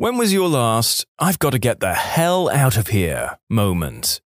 When was your last, I've got to get the hell out of here moment?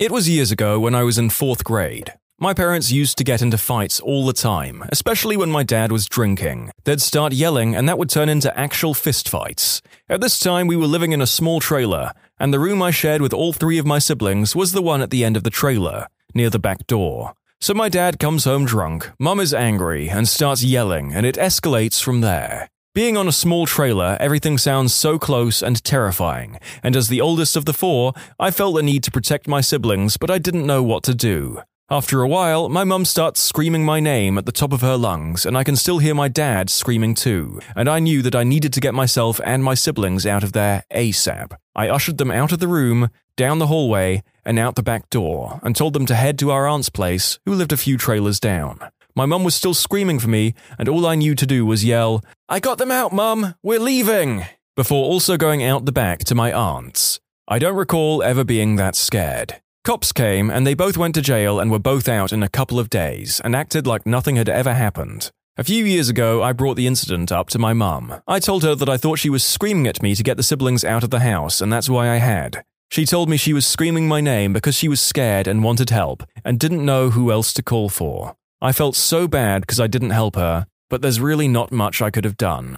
It was years ago when I was in fourth grade. My parents used to get into fights all the time, especially when my dad was drinking. They'd start yelling, and that would turn into actual fistfights. At this time, we were living in a small trailer, and the room I shared with all three of my siblings was the one at the end of the trailer, near the back door. So my dad comes home drunk, mum is angry, and starts yelling, and it escalates from there. Being on a small trailer, everything sounds so close and terrifying, and as the oldest of the four, I felt the need to protect my siblings, but I didn't know what to do. After a while, my mum starts screaming my name at the top of her lungs, and I can still hear my dad screaming too, and I knew that I needed to get myself and my siblings out of there ASAP. I ushered them out of the room, down the hallway, and out the back door, and told them to head to our aunt's place, who lived a few trailers down. My mum was still screaming for me, and all I knew to do was yell, I got them out, mum! We're leaving! Before also going out the back to my aunt's. I don't recall ever being that scared. Cops came, and they both went to jail and were both out in a couple of days, and acted like nothing had ever happened. A few years ago, I brought the incident up to my mum. I told her that I thought she was screaming at me to get the siblings out of the house, and that's why I had. She told me she was screaming my name because she was scared and wanted help, and didn't know who else to call for. I felt so bad because I didn't help her, but there's really not much I could have done.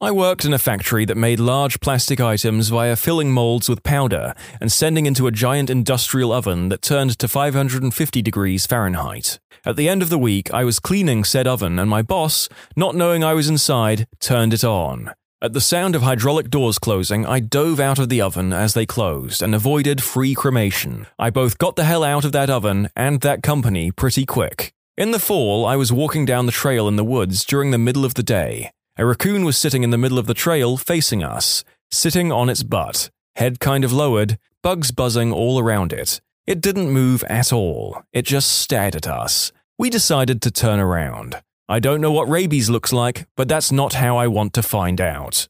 I worked in a factory that made large plastic items via filling molds with powder and sending into a giant industrial oven that turned to 550 degrees Fahrenheit. At the end of the week, I was cleaning said oven, and my boss, not knowing I was inside, turned it on. At the sound of hydraulic doors closing, I dove out of the oven as they closed and avoided free cremation. I both got the hell out of that oven and that company pretty quick. In the fall, I was walking down the trail in the woods during the middle of the day. A raccoon was sitting in the middle of the trail facing us, sitting on its butt, head kind of lowered, bugs buzzing all around it. It didn't move at all, it just stared at us. We decided to turn around. I don't know what rabies looks like, but that's not how I want to find out.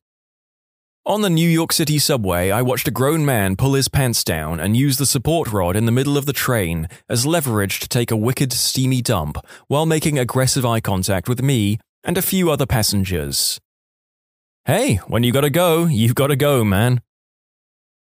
On the New York City subway, I watched a grown man pull his pants down and use the support rod in the middle of the train as leverage to take a wicked, steamy dump while making aggressive eye contact with me and a few other passengers. Hey, when you gotta go, you've gotta go, man.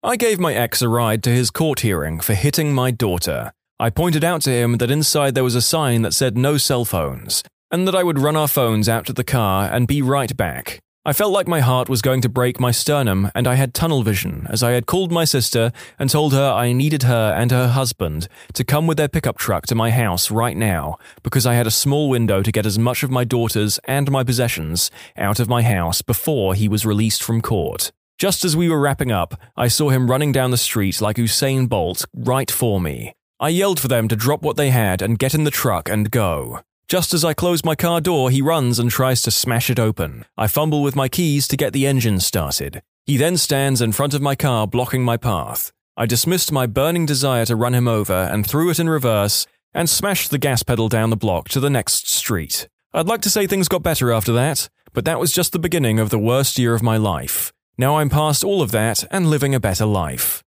I gave my ex a ride to his court hearing for hitting my daughter. I pointed out to him that inside there was a sign that said no cell phones, and that I would run our phones out to the car and be right back. I felt like my heart was going to break my sternum, and I had tunnel vision as I had called my sister and told her I needed her and her husband to come with their pickup truck to my house right now because I had a small window to get as much of my daughter's and my possessions out of my house before he was released from court. Just as we were wrapping up, I saw him running down the street like Usain Bolt right for me. I yelled for them to drop what they had and get in the truck and go. Just as I close my car door, he runs and tries to smash it open. I fumble with my keys to get the engine started. He then stands in front of my car, blocking my path. I dismissed my burning desire to run him over and threw it in reverse and smashed the gas pedal down the block to the next street. I'd like to say things got better after that, but that was just the beginning of the worst year of my life. Now I'm past all of that and living a better life.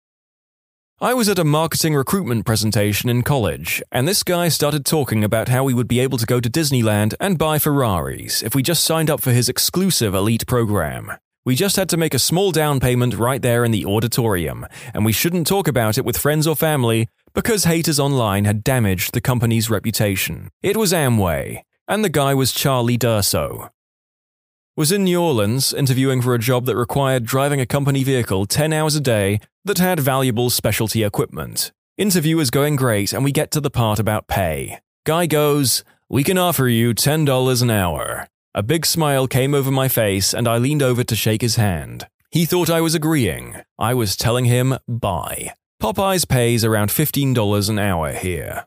I was at a marketing recruitment presentation in college, and this guy started talking about how we would be able to go to Disneyland and buy Ferraris if we just signed up for his exclusive elite program. We just had to make a small down payment right there in the auditorium, and we shouldn't talk about it with friends or family because haters online had damaged the company's reputation. It was Amway, and the guy was Charlie D'Urso, was in New Orleans interviewing for a job that required driving a company vehicle 10 hours a day that had valuable specialty equipment. Interview is going great, and we get to the part about pay. Guy goes, We can offer you $10 an hour. A big smile came over my face, and I leaned over to shake his hand. He thought I was agreeing. I was telling him bye. Popeyes pays around $15 an hour here.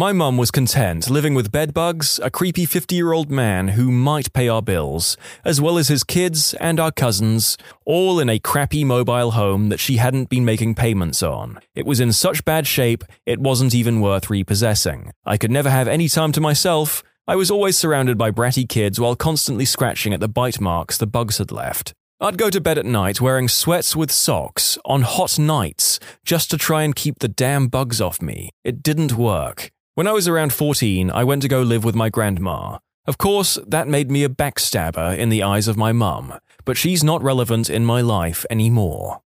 My mum was content living with bedbugs, a creepy 50 year old man who might pay our bills, as well as his kids and our cousins, all in a crappy mobile home that she hadn't been making payments on. It was in such bad shape, it wasn't even worth repossessing. I could never have any time to myself. I was always surrounded by bratty kids while constantly scratching at the bite marks the bugs had left. I'd go to bed at night wearing sweats with socks on hot nights just to try and keep the damn bugs off me. It didn't work. When I was around 14, I went to go live with my grandma. Of course, that made me a backstabber in the eyes of my mum, but she's not relevant in my life anymore.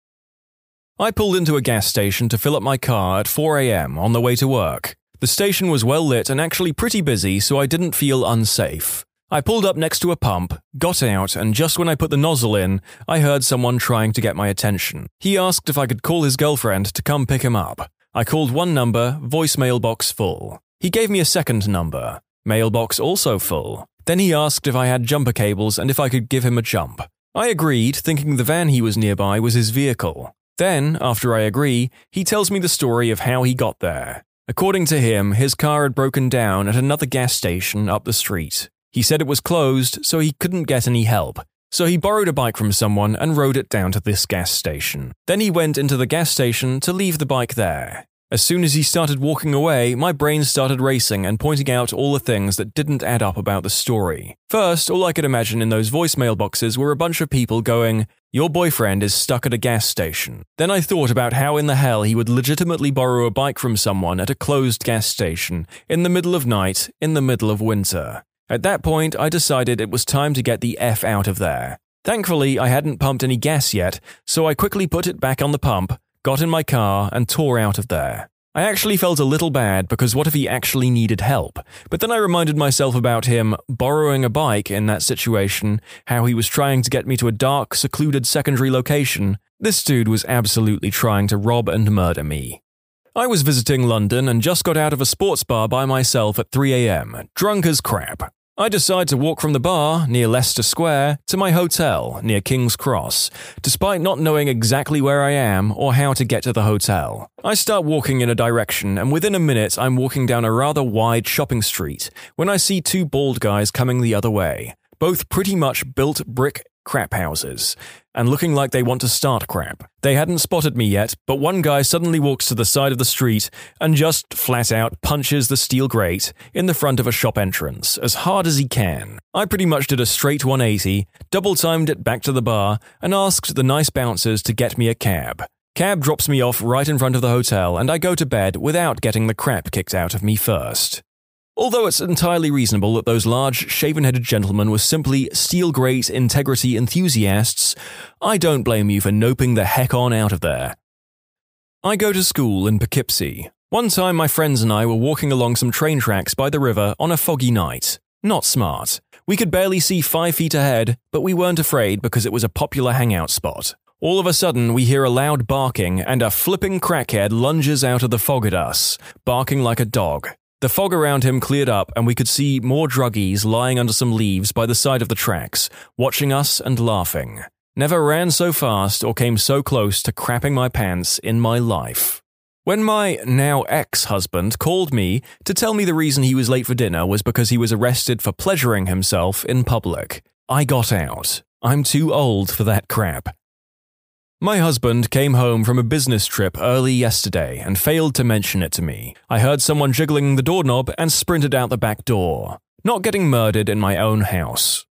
I pulled into a gas station to fill up my car at 4am on the way to work. The station was well lit and actually pretty busy, so I didn't feel unsafe. I pulled up next to a pump, got out, and just when I put the nozzle in, I heard someone trying to get my attention. He asked if I could call his girlfriend to come pick him up. I called one number, voicemail box full. He gave me a second number, mailbox also full. Then he asked if I had jumper cables and if I could give him a jump. I agreed, thinking the van he was nearby was his vehicle. Then, after I agree, he tells me the story of how he got there. According to him, his car had broken down at another gas station up the street. He said it was closed, so he couldn't get any help. So he borrowed a bike from someone and rode it down to this gas station. Then he went into the gas station to leave the bike there. As soon as he started walking away, my brain started racing and pointing out all the things that didn't add up about the story. First, all I could imagine in those voicemail boxes were a bunch of people going, Your boyfriend is stuck at a gas station. Then I thought about how in the hell he would legitimately borrow a bike from someone at a closed gas station, in the middle of night, in the middle of winter. At that point, I decided it was time to get the F out of there. Thankfully, I hadn't pumped any gas yet, so I quickly put it back on the pump, got in my car, and tore out of there. I actually felt a little bad because what if he actually needed help? But then I reminded myself about him borrowing a bike in that situation, how he was trying to get me to a dark, secluded secondary location. This dude was absolutely trying to rob and murder me. I was visiting London and just got out of a sports bar by myself at 3am, drunk as crap. I decide to walk from the bar, near Leicester Square, to my hotel, near King's Cross, despite not knowing exactly where I am or how to get to the hotel. I start walking in a direction, and within a minute, I'm walking down a rather wide shopping street when I see two bald guys coming the other way, both pretty much built brick crap houses, and looking like they want to start crap. They hadn't spotted me yet, but one guy suddenly walks to the side of the street and just flat out punches the steel grate in the front of a shop entrance as hard as he can. I pretty much did a straight 180, double timed it back to the bar, and asked the nice bouncers to get me a cab. Cab drops me off right in front of the hotel, and I go to bed without getting the crap kicked out of me first. Although it's entirely reasonable that those large, shaven headed gentlemen were simply steel grate integrity enthusiasts, I don't blame you for noping the heck on out of there. I go to school in Poughkeepsie. One time, my friends and I were walking along some train tracks by the river on a foggy night. Not smart. We could barely see five feet ahead, but we weren't afraid because it was a popular hangout spot. All of a sudden, we hear a loud barking, and a flipping crackhead lunges out of the fog at us, barking like a dog. The fog around him cleared up, and we could see more druggies lying under some leaves by the side of the tracks, watching us and laughing. Never ran so fast or came so close to crapping my pants in my life. When my now ex husband called me to tell me the reason he was late for dinner was because he was arrested for pleasuring himself in public, I got out. I'm too old for that crap. My husband came home from a business trip early yesterday and failed to mention it to me. I heard someone jiggling the doorknob and sprinted out the back door, not getting murdered in my own house.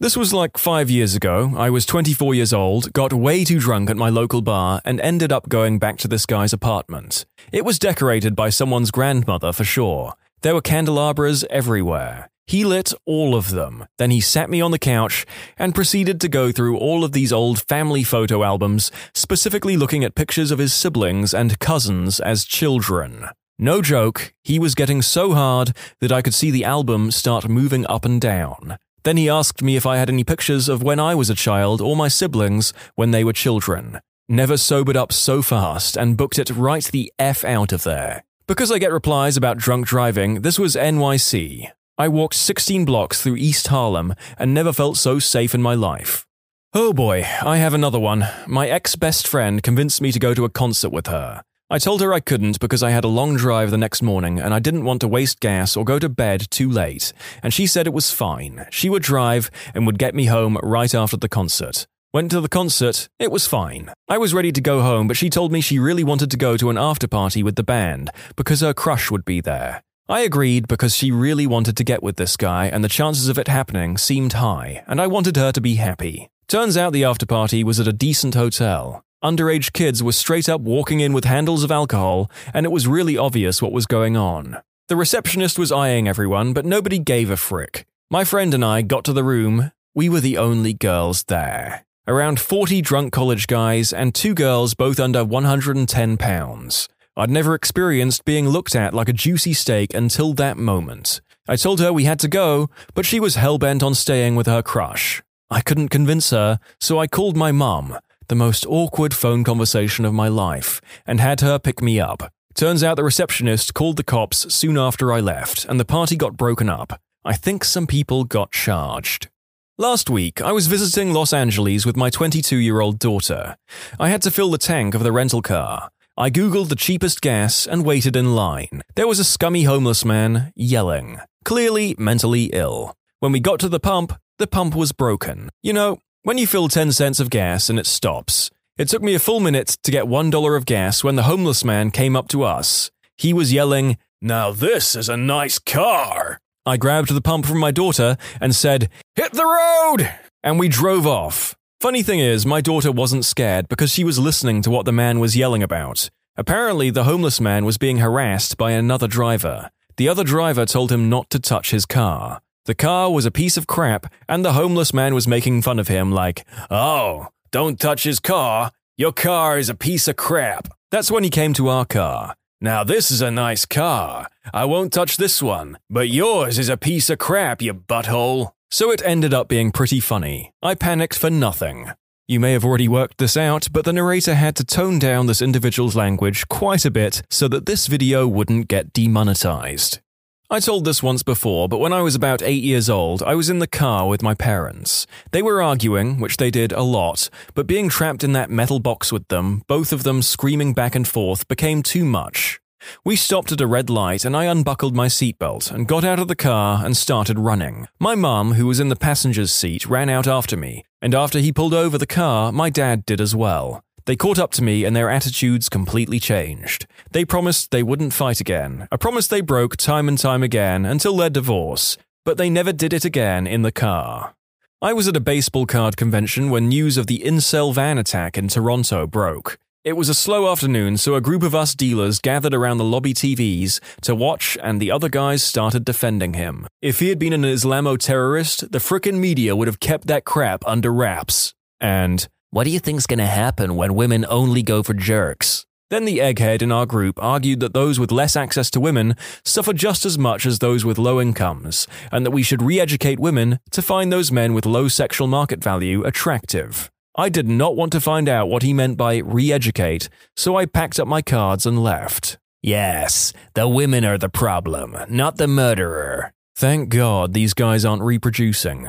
This was like five years ago. I was 24 years old, got way too drunk at my local bar, and ended up going back to this guy's apartment. It was decorated by someone's grandmother for sure. There were candelabras everywhere. He lit all of them. Then he sat me on the couch and proceeded to go through all of these old family photo albums, specifically looking at pictures of his siblings and cousins as children. No joke, he was getting so hard that I could see the album start moving up and down. Then he asked me if I had any pictures of when I was a child or my siblings when they were children. Never sobered up so fast and booked it right the F out of there. Because I get replies about drunk driving, this was NYC. I walked 16 blocks through East Harlem and never felt so safe in my life. Oh boy, I have another one. My ex best friend convinced me to go to a concert with her. I told her I couldn't because I had a long drive the next morning and I didn't want to waste gas or go to bed too late, and she said it was fine. She would drive and would get me home right after the concert. Went to the concert, it was fine. I was ready to go home, but she told me she really wanted to go to an after party with the band because her crush would be there. I agreed because she really wanted to get with this guy, and the chances of it happening seemed high, and I wanted her to be happy. Turns out the after party was at a decent hotel. Underage kids were straight up walking in with handles of alcohol, and it was really obvious what was going on. The receptionist was eyeing everyone, but nobody gave a frick. My friend and I got to the room, we were the only girls there. Around 40 drunk college guys and two girls both under 110 pounds. I'd never experienced being looked at like a juicy steak until that moment. I told her we had to go, but she was hell bent on staying with her crush. I couldn't convince her, so I called my mum, the most awkward phone conversation of my life, and had her pick me up. Turns out the receptionist called the cops soon after I left, and the party got broken up. I think some people got charged. Last week, I was visiting Los Angeles with my 22 year old daughter. I had to fill the tank of the rental car. I googled the cheapest gas and waited in line. There was a scummy homeless man yelling, clearly mentally ill. When we got to the pump, the pump was broken. You know, when you fill 10 cents of gas and it stops. It took me a full minute to get $1 of gas when the homeless man came up to us. He was yelling, Now this is a nice car. I grabbed the pump from my daughter and said, Hit the road! And we drove off. Funny thing is, my daughter wasn't scared because she was listening to what the man was yelling about. Apparently, the homeless man was being harassed by another driver. The other driver told him not to touch his car. The car was a piece of crap, and the homeless man was making fun of him, like, Oh, don't touch his car. Your car is a piece of crap. That's when he came to our car. Now, this is a nice car. I won't touch this one, but yours is a piece of crap, you butthole. So it ended up being pretty funny. I panicked for nothing. You may have already worked this out, but the narrator had to tone down this individual's language quite a bit so that this video wouldn't get demonetized. I told this once before, but when I was about 8 years old, I was in the car with my parents. They were arguing, which they did a lot, but being trapped in that metal box with them, both of them screaming back and forth, became too much. We stopped at a red light and I unbuckled my seatbelt and got out of the car and started running. My mum, who was in the passenger's seat, ran out after me, and after he pulled over the car, my dad did as well. They caught up to me and their attitudes completely changed. They promised they wouldn't fight again, a promise they broke time and time again until their divorce, but they never did it again in the car. I was at a baseball card convention when news of the incel van attack in Toronto broke. It was a slow afternoon, so a group of us dealers gathered around the lobby TVs to watch, and the other guys started defending him. If he had been an Islamo terrorist, the frickin' media would have kept that crap under wraps. And, what do you think's gonna happen when women only go for jerks? Then the egghead in our group argued that those with less access to women suffer just as much as those with low incomes, and that we should re educate women to find those men with low sexual market value attractive. I did not want to find out what he meant by re educate, so I packed up my cards and left. Yes, the women are the problem, not the murderer. Thank God these guys aren't reproducing.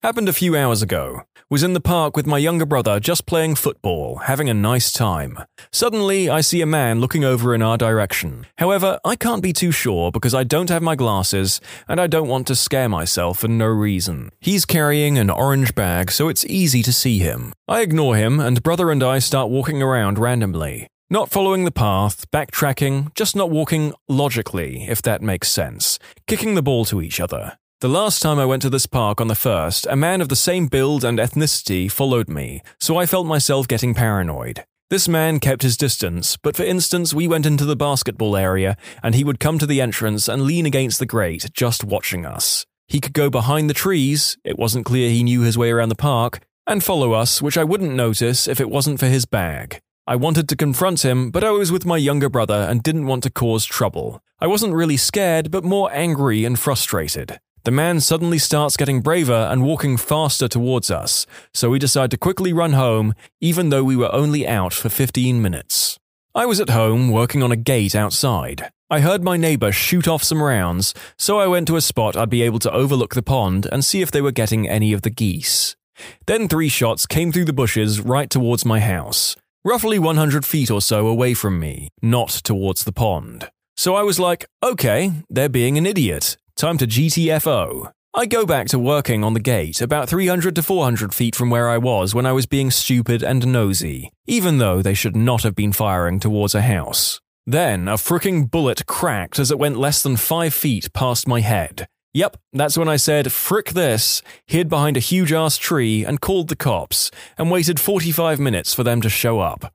Happened a few hours ago. Was in the park with my younger brother just playing football, having a nice time. Suddenly, I see a man looking over in our direction. However, I can't be too sure because I don't have my glasses and I don't want to scare myself for no reason. He's carrying an orange bag, so it's easy to see him. I ignore him and brother and I start walking around randomly. Not following the path, backtracking, just not walking logically, if that makes sense, kicking the ball to each other. The last time I went to this park on the first, a man of the same build and ethnicity followed me, so I felt myself getting paranoid. This man kept his distance, but for instance, we went into the basketball area, and he would come to the entrance and lean against the grate, just watching us. He could go behind the trees, it wasn't clear he knew his way around the park, and follow us, which I wouldn't notice if it wasn't for his bag. I wanted to confront him, but I was with my younger brother and didn't want to cause trouble. I wasn't really scared, but more angry and frustrated. The man suddenly starts getting braver and walking faster towards us, so we decide to quickly run home, even though we were only out for 15 minutes. I was at home working on a gate outside. I heard my neighbor shoot off some rounds, so I went to a spot I'd be able to overlook the pond and see if they were getting any of the geese. Then three shots came through the bushes right towards my house, roughly 100 feet or so away from me, not towards the pond. So I was like, okay, they're being an idiot. Time to GTFO. I go back to working on the gate about 300 to 400 feet from where I was when I was being stupid and nosy, even though they should not have been firing towards a house. Then a fricking bullet cracked as it went less than 5 feet past my head. Yep, that's when I said, frick this, hid behind a huge ass tree and called the cops, and waited 45 minutes for them to show up.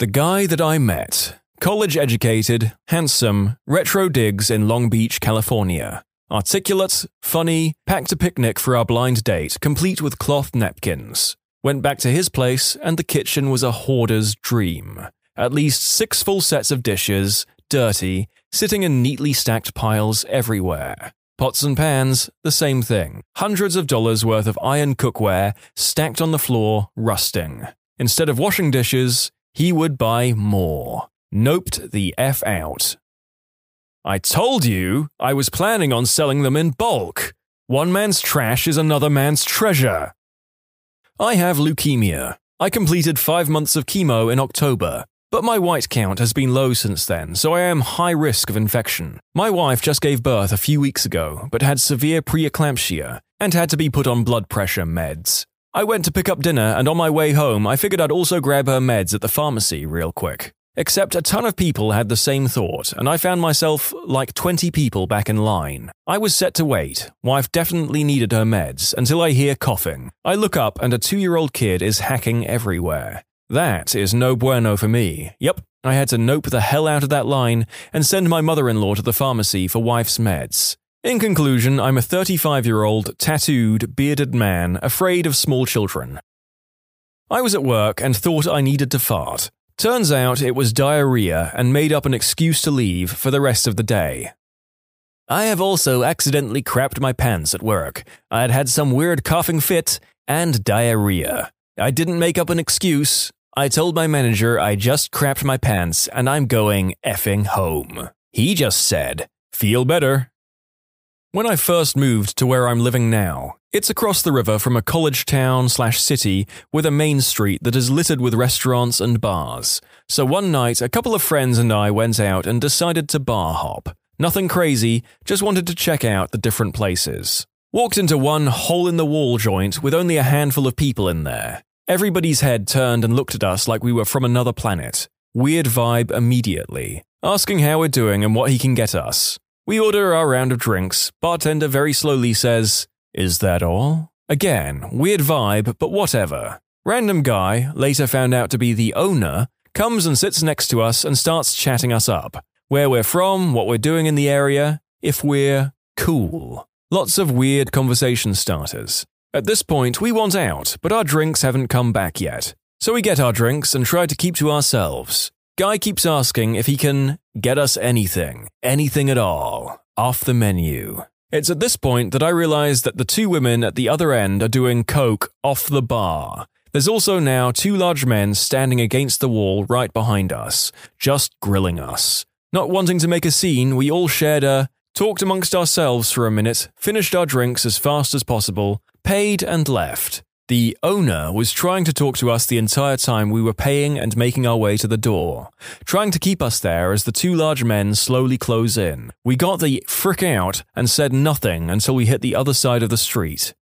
The guy that I met, college educated, handsome, retro digs in Long Beach, California. Articulate, funny, packed a picnic for our blind date, complete with cloth napkins. Went back to his place, and the kitchen was a hoarder's dream. At least six full sets of dishes, dirty, sitting in neatly stacked piles everywhere. Pots and pans, the same thing. Hundreds of dollars worth of iron cookware stacked on the floor, rusting. Instead of washing dishes, he would buy more. Noped the F out. I told you I was planning on selling them in bulk. One man's trash is another man's treasure. I have leukemia. I completed five months of chemo in October, but my white count has been low since then, so I am high risk of infection. My wife just gave birth a few weeks ago, but had severe preeclampsia and had to be put on blood pressure meds. I went to pick up dinner, and on my way home, I figured I'd also grab her meds at the pharmacy real quick. Except a ton of people had the same thought, and I found myself like 20 people back in line. I was set to wait. Wife definitely needed her meds until I hear coughing. I look up and a two year old kid is hacking everywhere. That is no bueno for me. Yep, I had to nope the hell out of that line and send my mother in law to the pharmacy for wife's meds. In conclusion, I'm a 35 year old, tattooed, bearded man afraid of small children. I was at work and thought I needed to fart. Turns out it was diarrhea and made up an excuse to leave for the rest of the day. I have also accidentally crapped my pants at work. I had had some weird coughing fit and diarrhea. I didn't make up an excuse. I told my manager I just crapped my pants and I'm going effing home. He just said, Feel better. When I first moved to where I'm living now, it's across the river from a college town slash city with a main street that is littered with restaurants and bars. So one night, a couple of friends and I went out and decided to bar hop. Nothing crazy, just wanted to check out the different places. Walked into one hole in the wall joint with only a handful of people in there. Everybody's head turned and looked at us like we were from another planet. Weird vibe immediately, asking how we're doing and what he can get us. We order our round of drinks. Bartender very slowly says, Is that all? Again, weird vibe, but whatever. Random guy, later found out to be the owner, comes and sits next to us and starts chatting us up. Where we're from, what we're doing in the area, if we're cool. Lots of weird conversation starters. At this point, we want out, but our drinks haven't come back yet. So we get our drinks and try to keep to ourselves. Guy keeps asking if he can get us anything, anything at all, off the menu. It's at this point that I realize that the two women at the other end are doing coke off the bar. There's also now two large men standing against the wall right behind us, just grilling us. Not wanting to make a scene, we all shared a, talked amongst ourselves for a minute, finished our drinks as fast as possible, paid, and left. The owner was trying to talk to us the entire time we were paying and making our way to the door, trying to keep us there as the two large men slowly close in. We got the frick out and said nothing until we hit the other side of the street.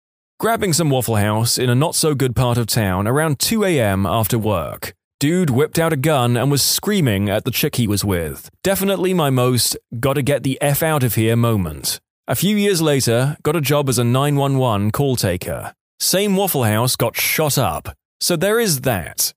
Grabbing some Waffle House in a not so good part of town around 2 a.m. after work. Dude whipped out a gun and was screaming at the chick he was with. Definitely my most gotta get the F out of here moment. A few years later, got a job as a 911 call taker. Same Waffle House got shot up, so there is that.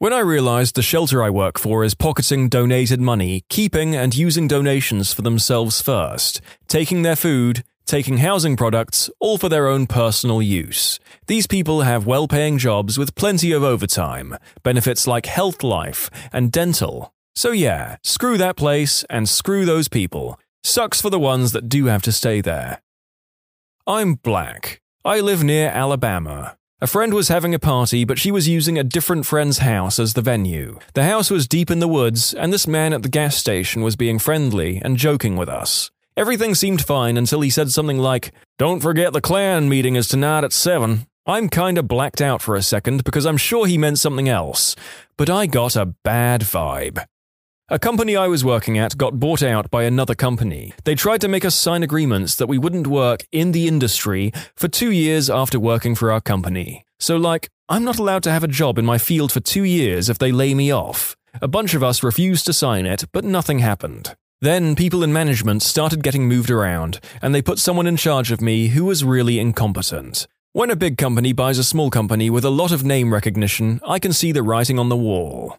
When I realized the shelter I work for is pocketing donated money, keeping and using donations for themselves first, taking their food, taking housing products, all for their own personal use. These people have well paying jobs with plenty of overtime, benefits like health life and dental. So, yeah, screw that place and screw those people. Sucks for the ones that do have to stay there. I'm black. I live near Alabama. A friend was having a party, but she was using a different friend's house as the venue. The house was deep in the woods, and this man at the gas station was being friendly and joking with us. Everything seemed fine until he said something like, Don't forget the Klan meeting is tonight at 7. I'm kinda blacked out for a second because I'm sure he meant something else, but I got a bad vibe. A company I was working at got bought out by another company. They tried to make us sign agreements that we wouldn't work in the industry for two years after working for our company. So, like, I'm not allowed to have a job in my field for two years if they lay me off. A bunch of us refused to sign it, but nothing happened. Then people in management started getting moved around, and they put someone in charge of me who was really incompetent. When a big company buys a small company with a lot of name recognition, I can see the writing on the wall.